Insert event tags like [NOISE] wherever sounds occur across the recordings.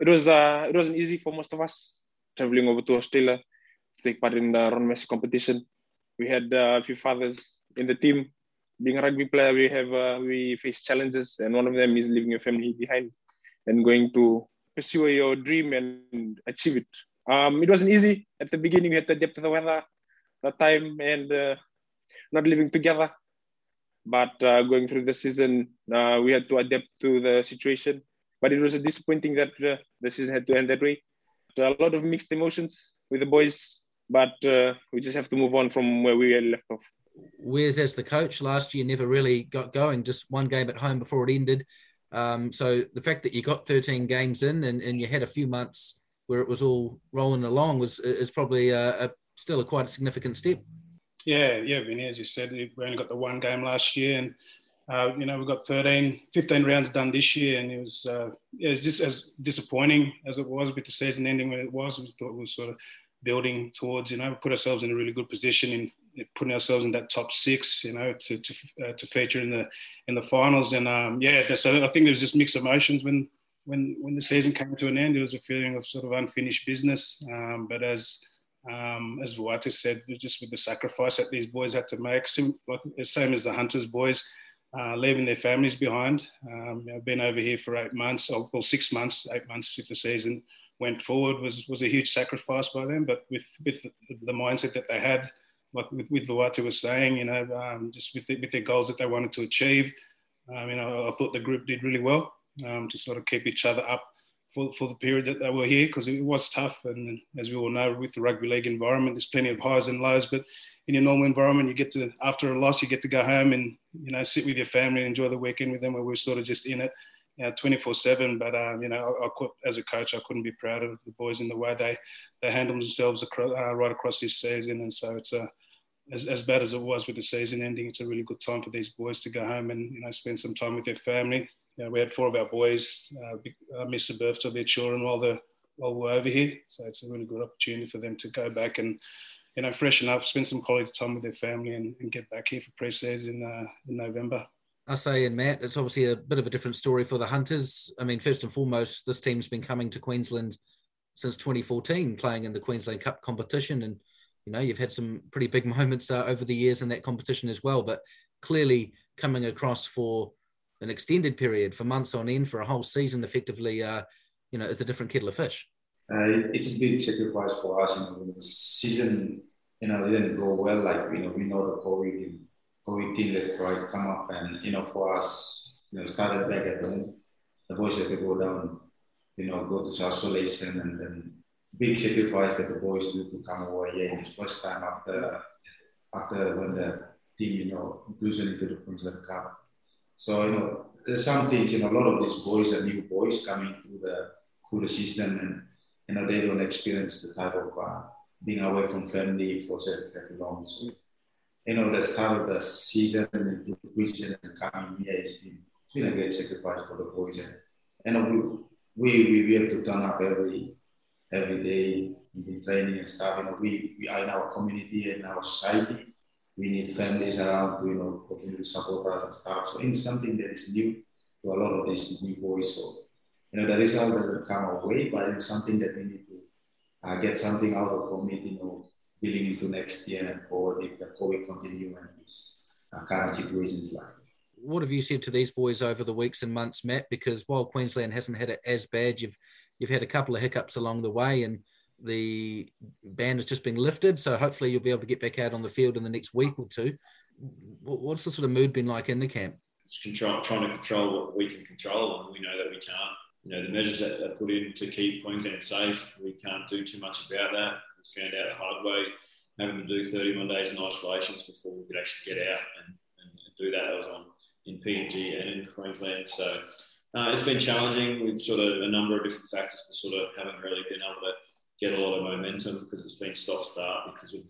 it was uh, it wasn't easy for most of us traveling over to Australia to take part in the Ron Massey competition. We had uh, a few fathers in the team. Being a rugby player, we have uh, we face challenges, and one of them is leaving your family behind and going to pursue your dream and achieve it. Um, it wasn't easy at the beginning. We had to adapt to the weather, the time, and uh, not living together. But uh, going through the season, uh, we had to adapt to the situation. But it was disappointing that uh, the season had to end that way. So A lot of mixed emotions with the boys, but uh, we just have to move on from where we left off. Wes, as the coach, last year never really got going, just one game at home before it ended. Um, so the fact that you got 13 games in and, and you had a few months where it was all rolling along was is probably a, a, still a quite a significant step. Yeah, yeah, Vinny, as you said, we only got the one game last year, and uh, you know we got 13, 15 rounds done this year, and it was uh, it was just as disappointing as it was with the season ending when it was. We thought we were sort of building towards, you know, we put ourselves in a really good position in putting ourselves in that top six, you know, to to, uh, to feature in the in the finals. And um, yeah, so I think there was just mixed emotions when when when the season came to an end. There was a feeling of sort of unfinished business. Um, but as um, as Vuate said, just with the sacrifice that these boys had to make, sim- like same as the Hunters boys, uh, leaving their families behind. Um, I've been over here for eight months, or well, six months, eight months if the season went forward was was a huge sacrifice by them. But with with the, mindset that they had, like with, with Vuate was saying, you know, um, just with the, with their goals that they wanted to achieve, um, you know, I thought the group did really well um, to sort of keep each other up for, for the period that they were here because it was tough. And as we all know, with the rugby league environment, there's plenty of highs and lows. But in your normal environment, you get to after a loss, you get to go home and you know sit with your family and enjoy the weekend with them. Where we're sort of just in it, you know, 24/7. But um, you know, I, I could, as a coach, I couldn't be proud of the boys in the way they they handle themselves across, uh, right across this season. And so it's a as, as bad as it was with the season ending, it's a really good time for these boys to go home and you know spend some time with their family you know, we had four of our boys uh, uh, miss the births of their children while the while we're over here. So it's a really good opportunity for them to go back and you know freshen up, spend some quality time with their family, and, and get back here for pre-season uh, in November. I say, and Matt, it's obviously a bit of a different story for the Hunters. I mean, first and foremost, this team's been coming to Queensland since 2014, playing in the Queensland Cup competition, and you know you've had some pretty big [LAUGHS] moments uh, over the years in that competition as well. But clearly, coming across for an extended period for months on end for a whole season effectively uh, you know it's a different kettle of fish. Uh, it's a big sacrifice for us. Know the season you know didn't go well like you know we know the covid covid thing that tried come up and you know for us you know started back at home. The boys had to go down you know go to isolation and then big sacrifice that the boys do to come over here. In his first time after after when the team you know inclusion into the Queensland Cup so, you know, there's some things, you know, a lot of these boys are new boys coming through the cooler system and, you know, they don't experience the type of uh, being away from family for that long. So, you know, the start of the season and the preseason and coming here has been, it's been a great sacrifice for the boys. And, know, we, we, we have to turn up every every day in training and stuff. You know, we, we are in our community and our society we need families around to, you know, continue to support us and stuff. So it's something that is new to a lot of these new boys. So, you know, the result doesn't come our way, but it's something that we need to uh, get something out of from it, you know, building into next year and forward if the COVID continue and this uh, current situation is like. What have you said to these boys over the weeks and months, Matt? Because while Queensland hasn't had it as bad, you've you've had a couple of hiccups along the way, and the ban has just been lifted, so hopefully you'll be able to get back out on the field in the next week or two. What's the sort of mood been like in the camp? It's control, trying to control what we can control, and we know that we can't. You know, the measures that are put in to keep Queensland safe, we can't do too much about that. We found out the hard way, having to do 31 days in isolations before we could actually get out and, and do that. I was on in PNG and in Queensland. So uh, it's been challenging with sort of a number of different factors. We sort of haven't really been able to get a lot of momentum because it's been stop start because of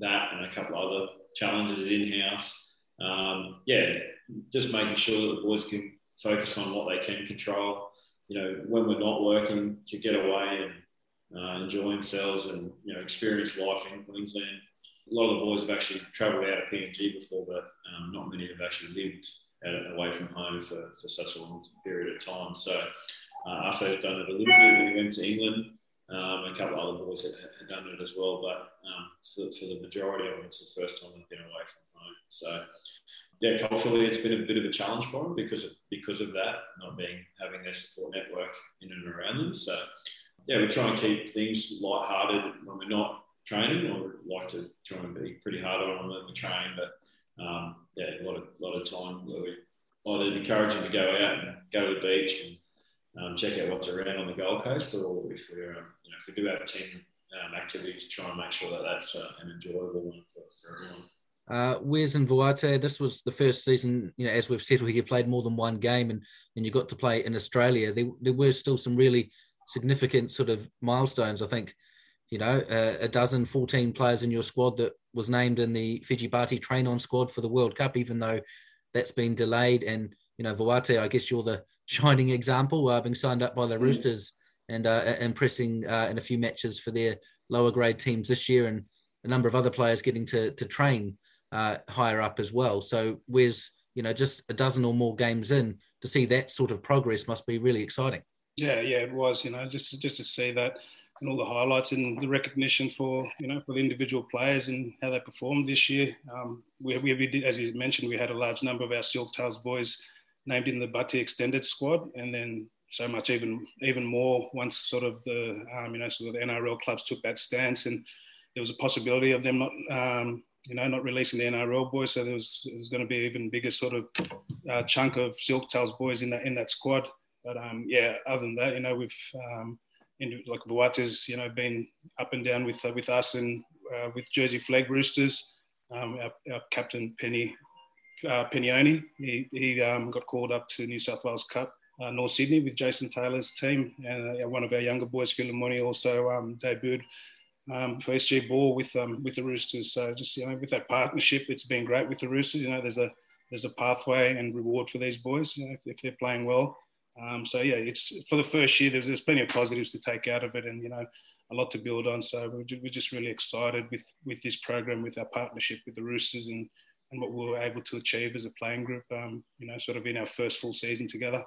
that and a couple of other challenges in house. Um, yeah, just making sure that the boys can focus on what they can control. You know, when we're not working, to get away and uh, enjoy themselves and you know experience life in Queensland. A lot of the boys have actually travelled out of PNG before, but um, not many have actually lived away from home for, for such a long period of time. So Uh, has done it a little bit he went to England. Um, a couple of other boys had, had done it as well, but um, for, for, the majority of them, it's the first time they've been away from home. So, yeah, culturally, it's been a bit of a challenge for them because of because of that not being having their support network in and around them. So, yeah, we try and keep things light-hearted when we're not training, or like to try and be pretty hard on them when we train. But um, yeah, a lot of lot of time where we I'd encourage them to go out and go to the beach and um, check out what's around on the Gold Coast, or if we're um, you know if we do have team um, activities, try and make sure that that's uh, an enjoyable one for, for everyone. Uh, Wes and Vuate, this was the first season, you know, as we've said, where you played more than one game and, and you got to play in Australia. There, there were still some really significant sort of milestones. I think, you know, uh, a dozen, 14 players in your squad that was named in the Fiji Bati train on squad for the World Cup, even though that's been delayed. And, you know, Vuate, I guess you're the shining example, uh, being signed up by the mm. Roosters and uh, impressing uh, in a few matches for their lower grade teams this year, and a number of other players getting to to train uh, higher up as well. So, where's you know just a dozen or more games in to see that sort of progress must be really exciting. Yeah, yeah, it was. You know, just to, just to see that and all the highlights and the recognition for you know for the individual players and how they performed this year. Um, we, we, we did, as you mentioned, we had a large number of our Silk Tails boys named in the Bati extended squad, and then so much even even more once sort of the um, you know sort of the NRL clubs took that stance, and there was a possibility of them not um, you know not releasing the NRL boys, so there was, there was going to be even bigger sort of uh, chunk of Silk Tails boys in that in that squad. But um, yeah, other than that, you know we've um, like Vuate's, you know, been up and down with uh, with us and uh, with Jersey Flegg Roosters. Um, our, our, captain Penny uh, Penioni, he, he um, got called up to New South Wales Cup, uh, North Sydney with Jason Taylor's team, and uh, one of our younger boys, Philemoni, also um, debuted um, for SG Ball with um, with the Roosters. So just you know, with that partnership, it's been great with the Roosters. You know, there's a there's a pathway and reward for these boys. You know, if, if they're playing well. Um, so yeah, it's for the first year. There's, there's plenty of positives to take out of it, and you know, a lot to build on. So we're, we're just really excited with with this program, with our partnership with the Roosters, and and what we were able to achieve as a playing group. Um, you know, sort of in our first full season together.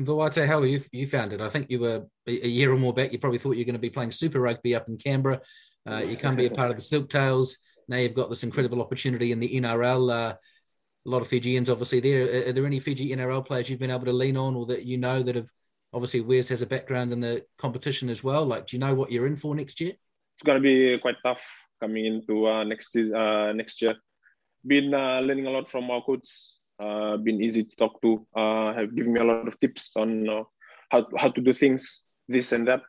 Vuate, how you you found it? I think you were a year or more back. You probably thought you were going to be playing Super Rugby up in Canberra. Uh, you can be a part of the [LAUGHS] Silk Tails. Now you've got this incredible opportunity in the NRL. Uh, a lot of Fijians, obviously. There are there any Fiji NRL players you've been able to lean on, or that you know that have obviously Wes has a background in the competition as well. Like, do you know what you're in for next year? It's going to be quite tough coming into uh, next uh, next year. Been uh, learning a lot from our coach uh, been easy to talk to, uh, have given me a lot of tips on uh, how, how to do things, this and that,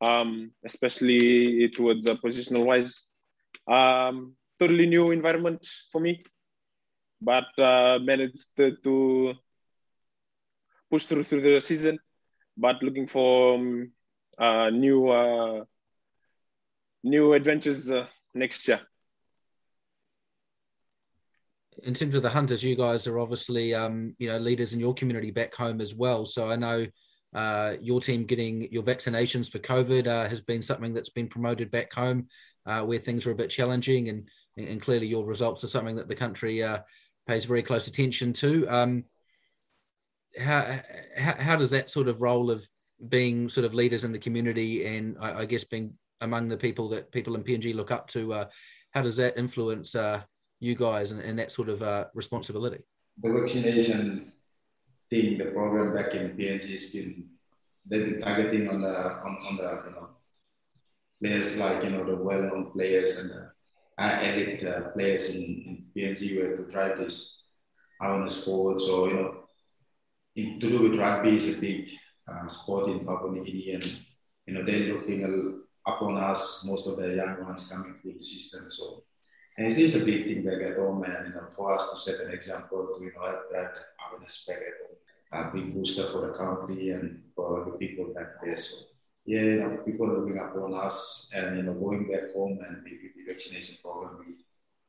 um, especially towards uh, positional wise. Um, totally new environment for me, but uh, managed to, to, push through through the season. But looking for um, uh, new new adventures next year in terms of the hunters, you guys are obviously um, you know leaders in your community back home as well. So I know uh, your team getting your vaccinations for COVID uh, has been something that's been promoted back home, uh, where things are a bit challenging, and and clearly your results are something that the country uh, pays very close attention to. Um, how, how, does that sort of role of being sort of leaders in the community and I, I guess being among the people that people in PNG look up to, uh, how does that influence uh, you guys and, and that sort of uh, responsibility? The vaccination thing, the program back in PNG has been they've been targeting on the on, on the you know players like you know the well-known players and the elite uh, players in, in PNG were to drive this awareness forward. So you know, in, to do with rugby is a big uh, sport in Papua New Guinea, and you know they're looking upon us, most of the young ones coming through the system. So and it is a big thing back at home, and you know, for us to set an example to you know that awareness back at a big booster for the country and for the people back there. So yeah, you know, people looking upon us, and you know, going back home and with the vaccination program, we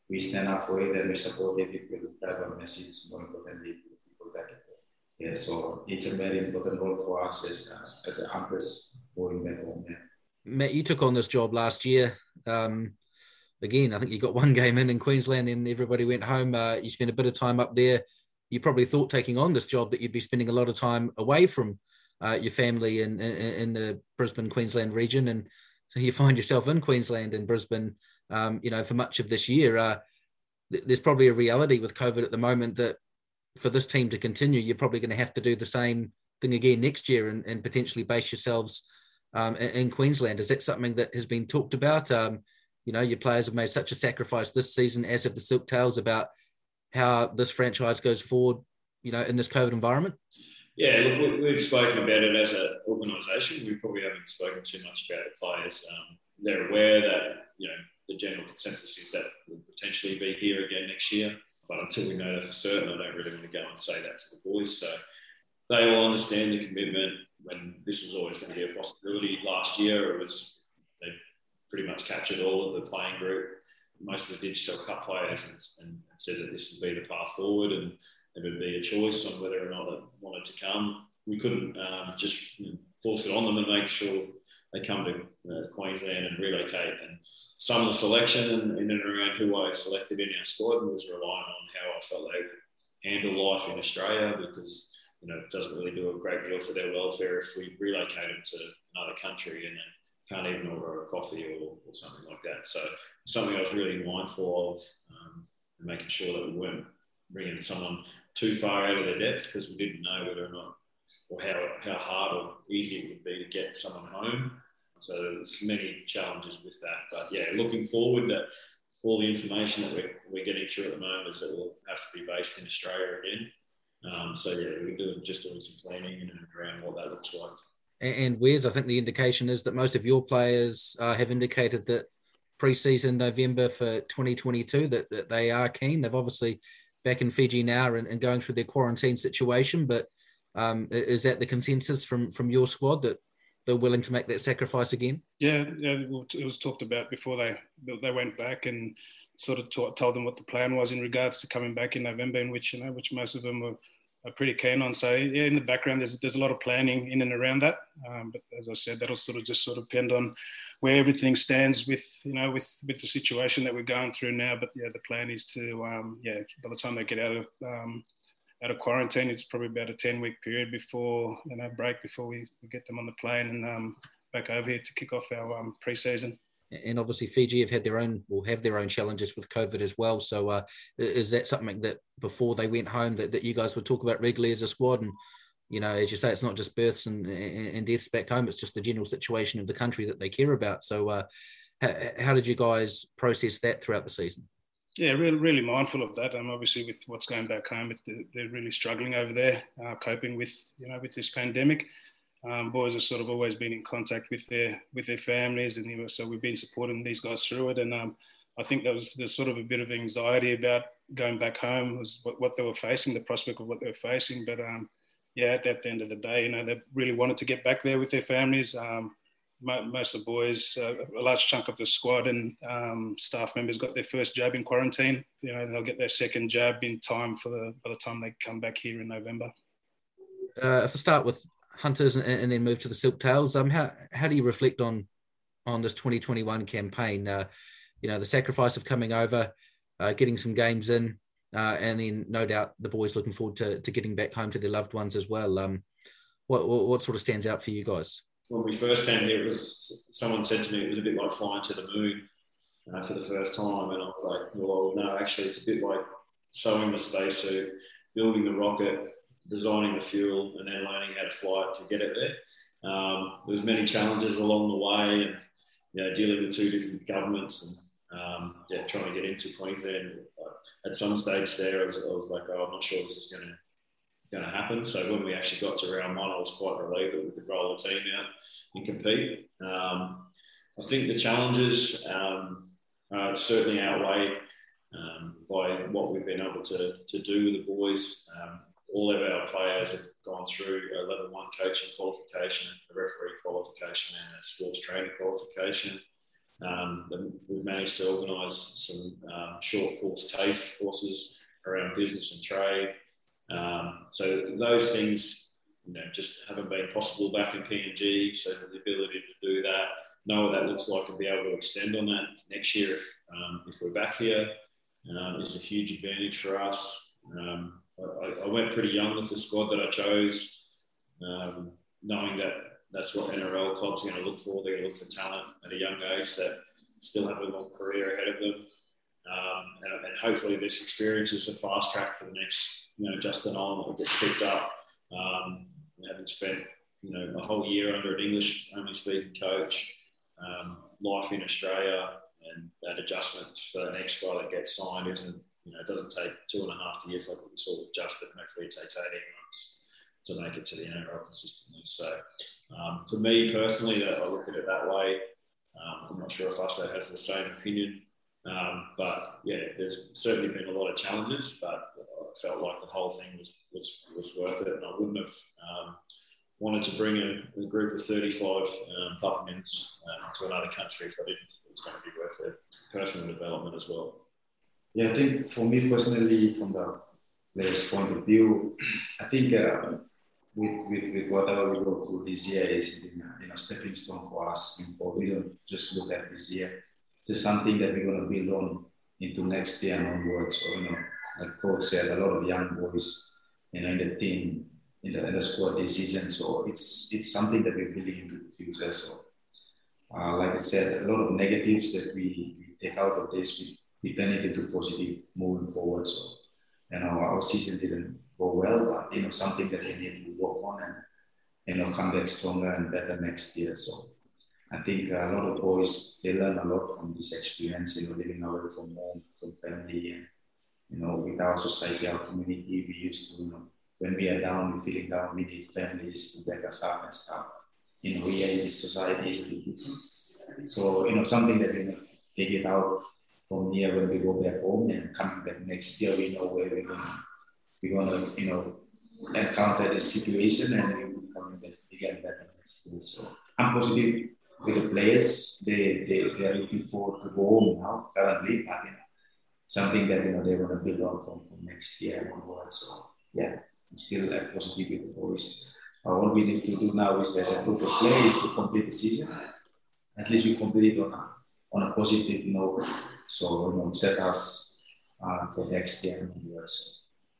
we stand up for it and we support it. It will drive message more importantly to people back at home. Yeah, so it's a very important role for us as uh, as the umpires going back home. Yeah. Matt, you took on this job last year. Um, again, I think you got one [LAUGHS] game in in Queensland, then everybody went home. Uh, you spent a bit of time up there. You probably thought taking on this job that you'd be spending a lot of time away from uh, your family in, in, in the Brisbane Queensland region, and so you find yourself in Queensland and Brisbane, um, you know, for much of this year. Uh, th- there's probably a reality with COVID at the moment that for this team to continue, you're probably going to have to do the same thing again next year and, and potentially base yourselves um, in, in, Queensland. Is that something that has been talked about? Um, you know, your players have made such a sacrifice this season, as have the Silk Tails, about how this franchise goes forward, you know, in this COVID environment. Yeah, look, we've spoken about it as an organisation. We probably haven't spoken too much about the players. Um, they're aware that you know the general consensus is that we'll potentially be here again next year. But until we know that for certain, I don't really want to go and say that to the boys. So they all understand the commitment. When this was always going to be a possibility last year, it was pretty much captured all of the playing group, most of the Digicel Cup players, and, and said that this would be the path forward. And there would be a choice on whether or not they wanted to come. We couldn't um, just you know, force it on them and make sure they come to uh, Queensland and relocate. And some of the selection in, in, and around who I selected in our squad was relying on how I felt they handle life in Australia because you know it doesn't really do a great deal for their welfare if we relocate them to another country and can't even order a coffee or, or something like that. So something I was really mindful of, um, making sure that we weren't bringing someone too far out of their depth because we didn't know whether or not or how, how hard or easy it would be to get someone home. So there's many challenges with that. But yeah, looking forward that all the information that we're, we're getting through at the moment is that we'll have to be based in Australia again. Um, so yeah, we're doing, just doing some planning and around what that looks like. And Wes, I think the indication is that most of your players uh, have indicated that pre-season November for 2022 that, that they are keen. They've obviously back in Fiji now and, and going through their quarantine situation. But um, is that the consensus from from your squad that they're willing to make that sacrifice again? Yeah, yeah, it was talked about before they they went back and sort of told them what the plan was in regards to coming back in November, in which you know, which most of them were are pretty keen on. So yeah, in the background, there's there's a lot of planning in and around that. Um, but as I said, that'll sort of just sort of depend on where everything stands with you know with with the situation that we're going through now. But yeah, the plan is to um, yeah by the time they get out of um, out of quarantine, it's probably about a ten week period before you know break before we, we get them on the plane and um, back over here to kick off our um, pre-season and obviously Fiji have had their own will have their own challenges with COVID as well. So uh, is that something that before they went home that, that you guys would talk about regularly as a squad? And you know, as you say, it's not just births and, and deaths back home; it's just the general situation of the country that they care about. So, uh, how, how, did you guys process that throughout the season? Yeah, really, really mindful of that. Um, obviously, with what's going back home, they're really struggling over there, uh, coping with you know with this pandemic um, boys have sort of always been in contact with their with their families, and so we've been supporting these guys through it. And um, I think there was there's sort of a bit of anxiety about going back home was what, what they were facing, the prospect of what they were facing. But um, yeah, at, at, the end of the day, you know, they really wanted to get back there with their families. Um, most of the boys, uh, a large chunk of the squad and um, staff members got their first jab in quarantine. You know, they'll get their second jab in time for the by the time they come back here in November. Uh, if I start with hunters and, and, then move to the silk tails. Um, how how do you reflect on on this 2021 campaign? Uh, you know, the sacrifice of coming over, uh, getting some games in, uh, and then no doubt the boys looking forward to, to getting back home to their loved ones as well. Um, what, what, what sort of stands out for you guys? When we first came here, it was someone said to me it was a bit like flying to the moon uh, for the first time, and I was like, well, no, actually, it's a bit like sewing the spacesuit, building the rocket, designing the fuel and then learning how to fly it to get it there. Um, there's many challenges along the way, and you know, dealing with two different governments and um, yeah, trying to get into Queensland. At some stage there, I was, I was like, oh, I'm not sure this is going to going to happen. So when we actually got to round one, I was quite relieved that we could roll the team out and compete. Um, I think the challenges um, certainly outweighed um, by what we've been able to, to do with the boys. All of our players have gone through a level one coaching qualification, a referee qualification, and a sports training qualification. Um, we've managed to organise some um, short course TAFE courses around business and trade. Um, so those things, you know, just haven't been possible back in PNG. So the ability to do that, know what that looks like, and be able to extend on that next year if um, if we're back here um, is a huge advantage for us. Um, I, I, went pretty young with the squad that I chose. Um, knowing that that's what NRL clubs are going to look for. They're going to look for talent at a young age that still have a long career ahead of them. Um, and, and, hopefully this experience is a fast track for the next, you know, Justin Olam that gets picked up. Um, having spent, you know, a whole year under an English only speaking coach, um, life in Australia and that adjustment for the next guy that gets signed isn't, you know, it doesn't take two and a half years like we saw with Justin. Hopefully it takes 18 months to make it to the NRL consistently. So um, for me personally, I look at it that way. Um, I'm not sure if Usso has the same opinion, um, but yeah, there's certainly been a lot of challenges, but I felt like the whole thing was was, was worth it, and I wouldn't have um, wanted to bring a, a, group of 35 um, Puffmans uh, to another country if I didn't think it was going to be worth it. Personal development as well. Yeah, I think for me personally, from the player's point of view, I think uh, with, with, with whatever we go through this year is you know, a stepping stone for us. For we don't just look at this year. It's something that we're going to build on into next year and onwards. So, you know, like coach said, a lot of young boys, you know, in the team, in the, in the squad this season. So it's it's something that we're building into the future. So, uh, like I said, a lot of negatives that we, we take out of this, we, we turn it into positive moving forward. So, you know, our season didn't go well, but you know, something that we need to work on and you know come back stronger and better next year. So I think a lot of boys they learn a lot from this experience, you know, living away from home, from family, and you know, with our society, our community, we used to, you know, when we are down, we're feeling down, we need families to back us up and stuff. You know, we are in this society. So, you know, something that we take it out from here when we go back home and coming back next year, we know where we're to we're gonna, you know, encounter this situation and we will come back again better next year. So I'm positive with the players. They they they are looking forward to go home now currently, you know, something that you know they want to build on from, from next year onward. So yeah, I'm still like, positive with the boys. Uh, all we need to do now is there's a group of players to complete the season. At least we complete it on a on a positive note. So you know, set us uh, for next year onward. So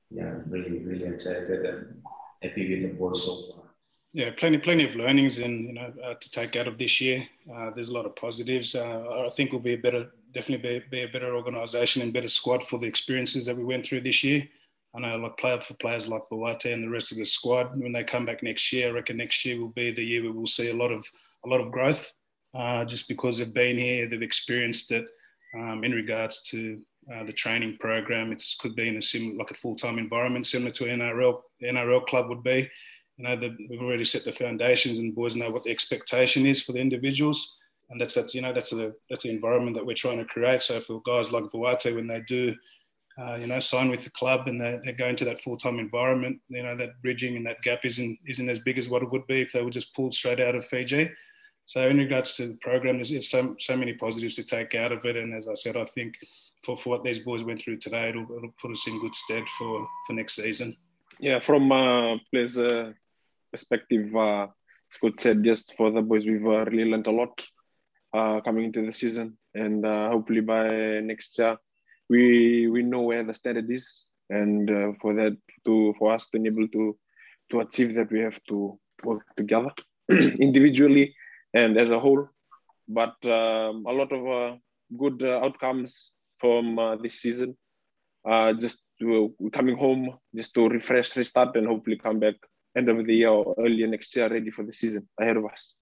yeah, really, really excited and happy with the boys so far. Yeah, plenty, plenty of learnings and you know uh, to take out of this year. Uh, there's a lot of positives. Uh, I think we'll be a better, definitely be, be, a better organisation and better squad for the experiences that we went through this year. I know, like player for players like Vuate and the rest of the squad, when they come back next year, I reckon next year will be the year we'll see a lot of a lot of growth, uh, just because they've been here, they've experienced it um, in regards to uh, the training program. It could be in a similar, like a full-time environment, similar to NRL NRL club would be. You know, the, we've already set the foundations, and boys know what the expectation is for the individuals, and that's that's you know that's the that's the environment that we're trying to create. So for guys like Vuate, when they do. Uh, you know, sign with the club and they, they go into that full-time environment. You know, that bridging and that gap isn't isn't as big as what it would be if they were just pulled straight out of Fiji. So in regards to the program, there's, there's so, so many positives to take out of it. And as I said, I think for, for what these boys went through today, it'll, it'll put us in good stead for, for next season. Yeah, from a players' uh, perspective, uh, Scott said just for the boys, we've uh, really learned a lot uh, coming into the season, and uh, hopefully by next year, we we know where the standard is, and uh, for that to for us to be able to to achieve that, we have to work together [CLEARS THROAT] individually and as a whole. But um, a lot of good outcomes from uh, this season. Uh, just coming home just to refresh, restart, and hopefully come back end of the year or early next year ready for the season ahead of us.